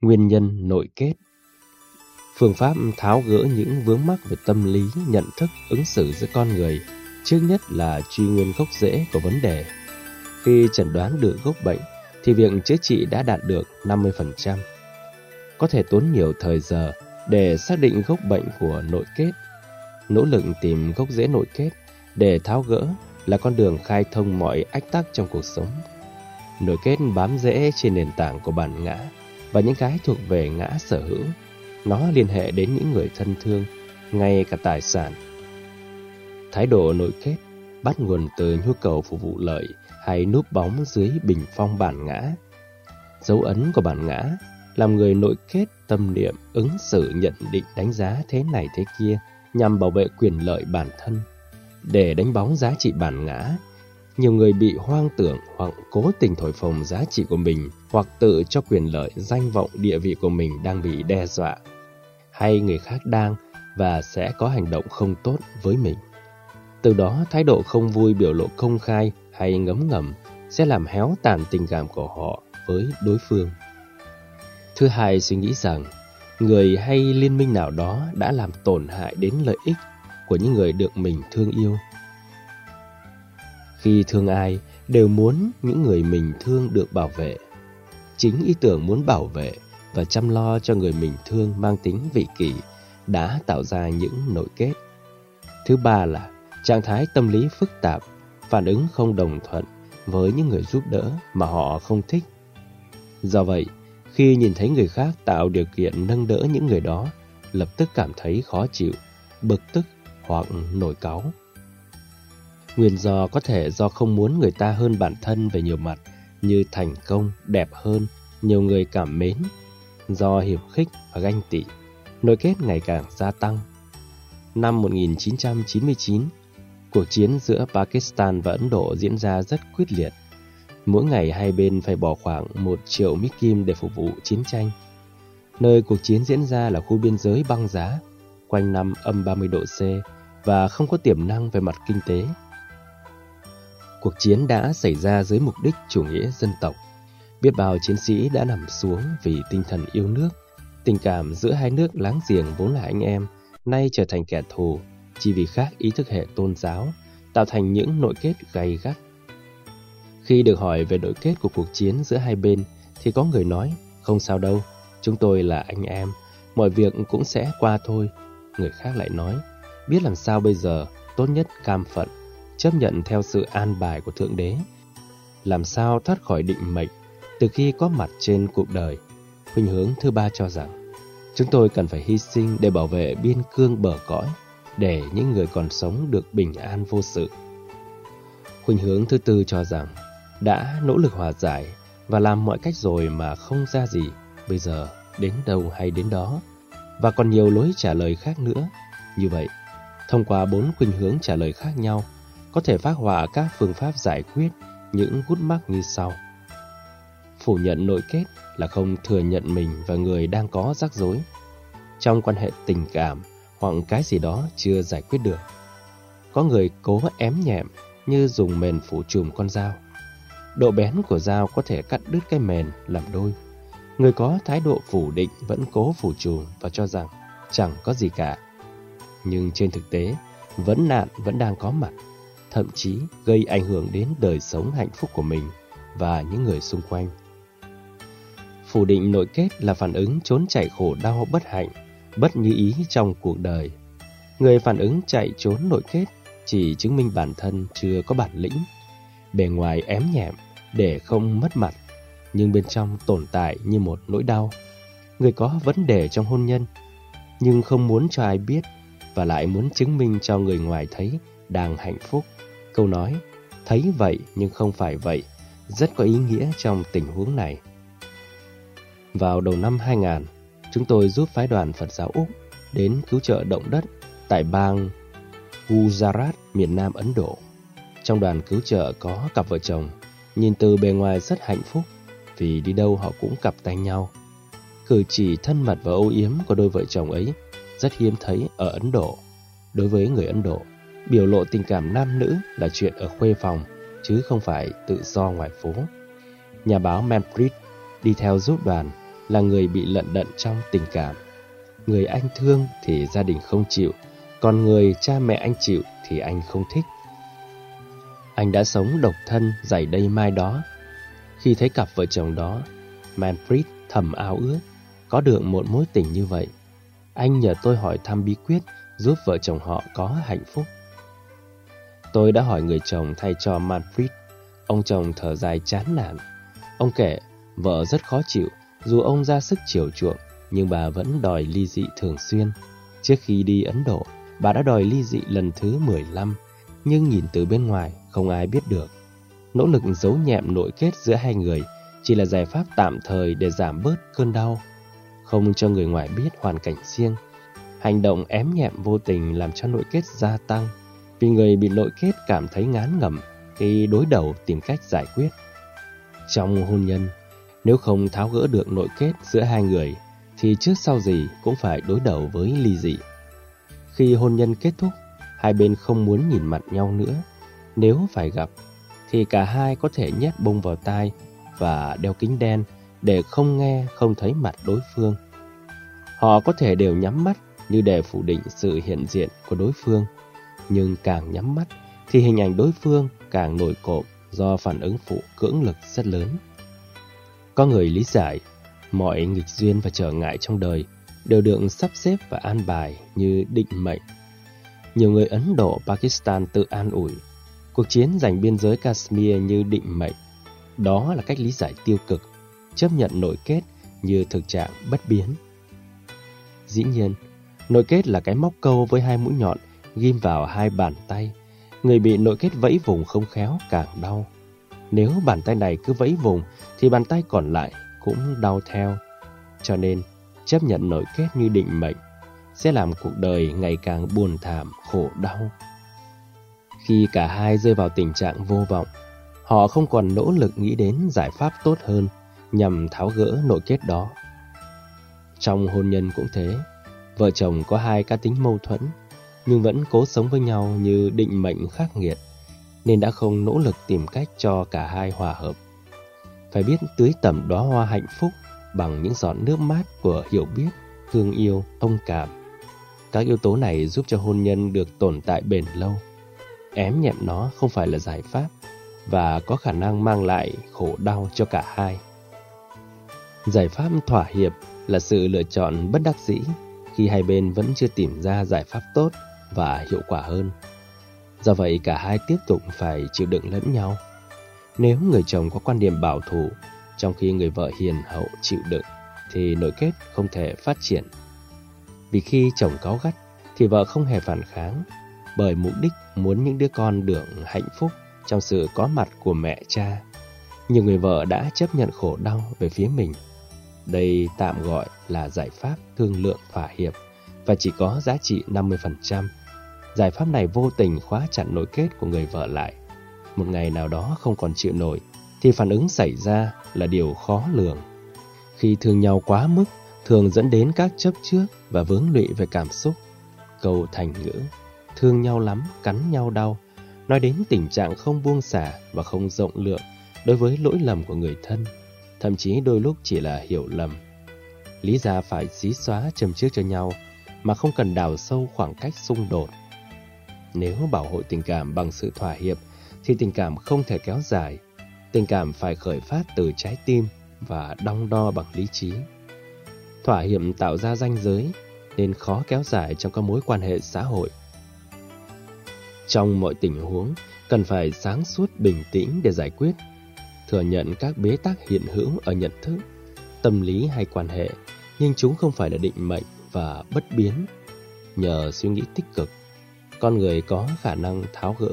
Nguyên nhân nội kết Phương pháp tháo gỡ những vướng mắc về tâm lý, nhận thức, ứng xử giữa con người Trước nhất là truy nguyên gốc rễ của vấn đề Khi chẩn đoán được gốc bệnh thì việc chữa trị đã đạt được 50%. Có thể tốn nhiều thời giờ để xác định gốc bệnh của nội kết. Nỗ lực tìm gốc rễ nội kết để tháo gỡ là con đường khai thông mọi ách tắc trong cuộc sống. Nội kết bám rễ trên nền tảng của bản ngã và những cái thuộc về ngã sở hữu. Nó liên hệ đến những người thân thương, ngay cả tài sản. Thái độ nội kết bắt nguồn từ nhu cầu phục vụ lợi hay núp bóng dưới bình phong bản ngã. Dấu ấn của bản ngã làm người nội kết tâm niệm ứng xử nhận định đánh giá thế này thế kia nhằm bảo vệ quyền lợi bản thân. Để đánh bóng giá trị bản ngã, nhiều người bị hoang tưởng hoặc cố tình thổi phồng giá trị của mình hoặc tự cho quyền lợi, danh vọng, địa vị của mình đang bị đe dọa hay người khác đang và sẽ có hành động không tốt với mình. Từ đó, thái độ không vui biểu lộ công khai hay ngấm ngầm sẽ làm héo tàn tình cảm của họ với đối phương. Thứ hai, suy nghĩ rằng người hay liên minh nào đó đã làm tổn hại đến lợi ích của những người được mình thương yêu. Khi thương ai, đều muốn những người mình thương được bảo vệ. Chính ý tưởng muốn bảo vệ và chăm lo cho người mình thương mang tính vị kỷ đã tạo ra những nội kết. Thứ ba là trạng thái tâm lý phức tạp phản ứng không đồng thuận với những người giúp đỡ mà họ không thích. Do vậy, khi nhìn thấy người khác tạo điều kiện nâng đỡ những người đó, lập tức cảm thấy khó chịu, bực tức hoặc nổi cáu. Nguyên do có thể do không muốn người ta hơn bản thân về nhiều mặt như thành công, đẹp hơn, nhiều người cảm mến, do hiểm khích và ganh tị, nội kết ngày càng gia tăng. Năm 1999, Cuộc chiến giữa Pakistan và Ấn Độ diễn ra rất quyết liệt. Mỗi ngày hai bên phải bỏ khoảng một triệu mít kim để phục vụ chiến tranh. Nơi cuộc chiến diễn ra là khu biên giới băng giá, quanh năm âm 30 độ C và không có tiềm năng về mặt kinh tế. Cuộc chiến đã xảy ra dưới mục đích chủ nghĩa dân tộc. Biết bao chiến sĩ đã nằm xuống vì tinh thần yêu nước. Tình cảm giữa hai nước láng giềng vốn là anh em, nay trở thành kẻ thù chỉ vì khác ý thức hệ tôn giáo, tạo thành những nội kết gay gắt. Khi được hỏi về nội kết của cuộc chiến giữa hai bên, thì có người nói, không sao đâu, chúng tôi là anh em, mọi việc cũng sẽ qua thôi. Người khác lại nói, biết làm sao bây giờ, tốt nhất cam phận, chấp nhận theo sự an bài của Thượng Đế. Làm sao thoát khỏi định mệnh từ khi có mặt trên cuộc đời. Khuynh hướng thứ ba cho rằng, chúng tôi cần phải hy sinh để bảo vệ biên cương bờ cõi để những người còn sống được bình an vô sự. Khuynh hướng thứ tư cho rằng đã nỗ lực hòa giải và làm mọi cách rồi mà không ra gì, bây giờ đến đâu hay đến đó, và còn nhiều lối trả lời khác nữa. Như vậy, thông qua bốn khuynh hướng trả lời khác nhau, có thể phát họa các phương pháp giải quyết những gút mắc như sau. Phủ nhận nội kết là không thừa nhận mình và người đang có rắc rối. Trong quan hệ tình cảm, hoặc cái gì đó chưa giải quyết được. Có người cố ém nhẹm như dùng mền phủ chùm con dao. Độ bén của dao có thể cắt đứt cái mền làm đôi. Người có thái độ phủ định vẫn cố phủ chùm và cho rằng chẳng có gì cả. Nhưng trên thực tế, vấn nạn vẫn đang có mặt, thậm chí gây ảnh hưởng đến đời sống hạnh phúc của mình và những người xung quanh. Phủ định nội kết là phản ứng trốn chạy khổ đau bất hạnh bất như ý trong cuộc đời. Người phản ứng chạy trốn nội kết chỉ chứng minh bản thân chưa có bản lĩnh, bề ngoài ém nhẹm để không mất mặt, nhưng bên trong tồn tại như một nỗi đau. Người có vấn đề trong hôn nhân, nhưng không muốn cho ai biết và lại muốn chứng minh cho người ngoài thấy đang hạnh phúc. Câu nói, thấy vậy nhưng không phải vậy, rất có ý nghĩa trong tình huống này. Vào đầu năm 2000, chúng tôi giúp phái đoàn Phật giáo Úc đến cứu trợ động đất tại bang Gujarat, miền Nam Ấn Độ. Trong đoàn cứu trợ có cặp vợ chồng, nhìn từ bề ngoài rất hạnh phúc vì đi đâu họ cũng cặp tay nhau. Cử chỉ thân mật và âu yếm của đôi vợ chồng ấy rất hiếm thấy ở Ấn Độ. Đối với người Ấn Độ, biểu lộ tình cảm nam nữ là chuyện ở khuê phòng, chứ không phải tự do ngoài phố. Nhà báo manfred đi theo giúp đoàn là người bị lận đận trong tình cảm. Người anh thương thì gia đình không chịu, còn người cha mẹ anh chịu thì anh không thích. Anh đã sống độc thân dày đây mai đó. Khi thấy cặp vợ chồng đó, Manfred thầm ao ước có được một mối tình như vậy. Anh nhờ tôi hỏi thăm bí quyết giúp vợ chồng họ có hạnh phúc. Tôi đã hỏi người chồng thay cho Manfred. Ông chồng thở dài chán nản. Ông kể, vợ rất khó chịu, dù ông ra sức chiều chuộng, nhưng bà vẫn đòi ly dị thường xuyên. Trước khi đi Ấn Độ, bà đã đòi ly dị lần thứ 15, nhưng nhìn từ bên ngoài không ai biết được. Nỗ lực giấu nhẹm nội kết giữa hai người chỉ là giải pháp tạm thời để giảm bớt cơn đau, không cho người ngoài biết hoàn cảnh riêng. Hành động ém nhẹm vô tình làm cho nội kết gia tăng, vì người bị nội kết cảm thấy ngán ngẩm khi đối đầu tìm cách giải quyết. Trong hôn nhân, nếu không tháo gỡ được nội kết giữa hai người, thì trước sau gì cũng phải đối đầu với ly dị. Khi hôn nhân kết thúc, hai bên không muốn nhìn mặt nhau nữa. Nếu phải gặp, thì cả hai có thể nhét bông vào tai và đeo kính đen để không nghe, không thấy mặt đối phương. Họ có thể đều nhắm mắt như để phủ định sự hiện diện của đối phương. Nhưng càng nhắm mắt thì hình ảnh đối phương càng nổi cộm do phản ứng phụ cưỡng lực rất lớn. Có người lý giải, mọi nghịch duyên và trở ngại trong đời đều được sắp xếp và an bài như định mệnh. Nhiều người Ấn Độ, Pakistan tự an ủi, cuộc chiến giành biên giới Kashmir như định mệnh. Đó là cách lý giải tiêu cực, chấp nhận nội kết như thực trạng bất biến. Dĩ nhiên, nội kết là cái móc câu với hai mũi nhọn ghim vào hai bàn tay. Người bị nội kết vẫy vùng không khéo càng đau. Nếu bàn tay này cứ vẫy vùng thì bàn tay còn lại cũng đau theo. Cho nên, chấp nhận nội kết như định mệnh sẽ làm cuộc đời ngày càng buồn thảm, khổ đau. Khi cả hai rơi vào tình trạng vô vọng, họ không còn nỗ lực nghĩ đến giải pháp tốt hơn nhằm tháo gỡ nội kết đó. Trong hôn nhân cũng thế, vợ chồng có hai cá tính mâu thuẫn, nhưng vẫn cố sống với nhau như định mệnh khắc nghiệt, nên đã không nỗ lực tìm cách cho cả hai hòa hợp. Phải biết tưới tẩm đóa hoa hạnh phúc bằng những giọt nước mát của hiểu biết, thương yêu, thông cảm. Các yếu tố này giúp cho hôn nhân được tồn tại bền lâu. Ém nhẹm nó không phải là giải pháp và có khả năng mang lại khổ đau cho cả hai. Giải pháp thỏa hiệp là sự lựa chọn bất đắc dĩ khi hai bên vẫn chưa tìm ra giải pháp tốt và hiệu quả hơn. Do vậy cả hai tiếp tục phải chịu đựng lẫn nhau. Nếu người chồng có quan điểm bảo thủ, trong khi người vợ hiền hậu chịu đựng, thì nội kết không thể phát triển. Vì khi chồng cáu gắt, thì vợ không hề phản kháng, bởi mục đích muốn những đứa con được hạnh phúc trong sự có mặt của mẹ cha. Nhiều người vợ đã chấp nhận khổ đau về phía mình. Đây tạm gọi là giải pháp thương lượng thỏa hiệp và chỉ có giá trị 50%. Giải pháp này vô tình khóa chặn nội kết của người vợ lại một ngày nào đó không còn chịu nổi, thì phản ứng xảy ra là điều khó lường. Khi thương nhau quá mức, thường dẫn đến các chấp trước và vướng lụy về cảm xúc. Câu thành ngữ, thương nhau lắm, cắn nhau đau, nói đến tình trạng không buông xả và không rộng lượng đối với lỗi lầm của người thân, thậm chí đôi lúc chỉ là hiểu lầm. Lý ra phải xí xóa châm trước cho nhau mà không cần đào sâu khoảng cách xung đột. Nếu bảo hộ tình cảm bằng sự thỏa hiệp thì tình cảm không thể kéo dài. Tình cảm phải khởi phát từ trái tim và đong đo bằng lý trí. Thỏa hiệp tạo ra ranh giới nên khó kéo dài trong các mối quan hệ xã hội. Trong mọi tình huống, cần phải sáng suốt bình tĩnh để giải quyết. Thừa nhận các bế tắc hiện hữu ở nhận thức, tâm lý hay quan hệ, nhưng chúng không phải là định mệnh và bất biến. Nhờ suy nghĩ tích cực, con người có khả năng tháo gỡ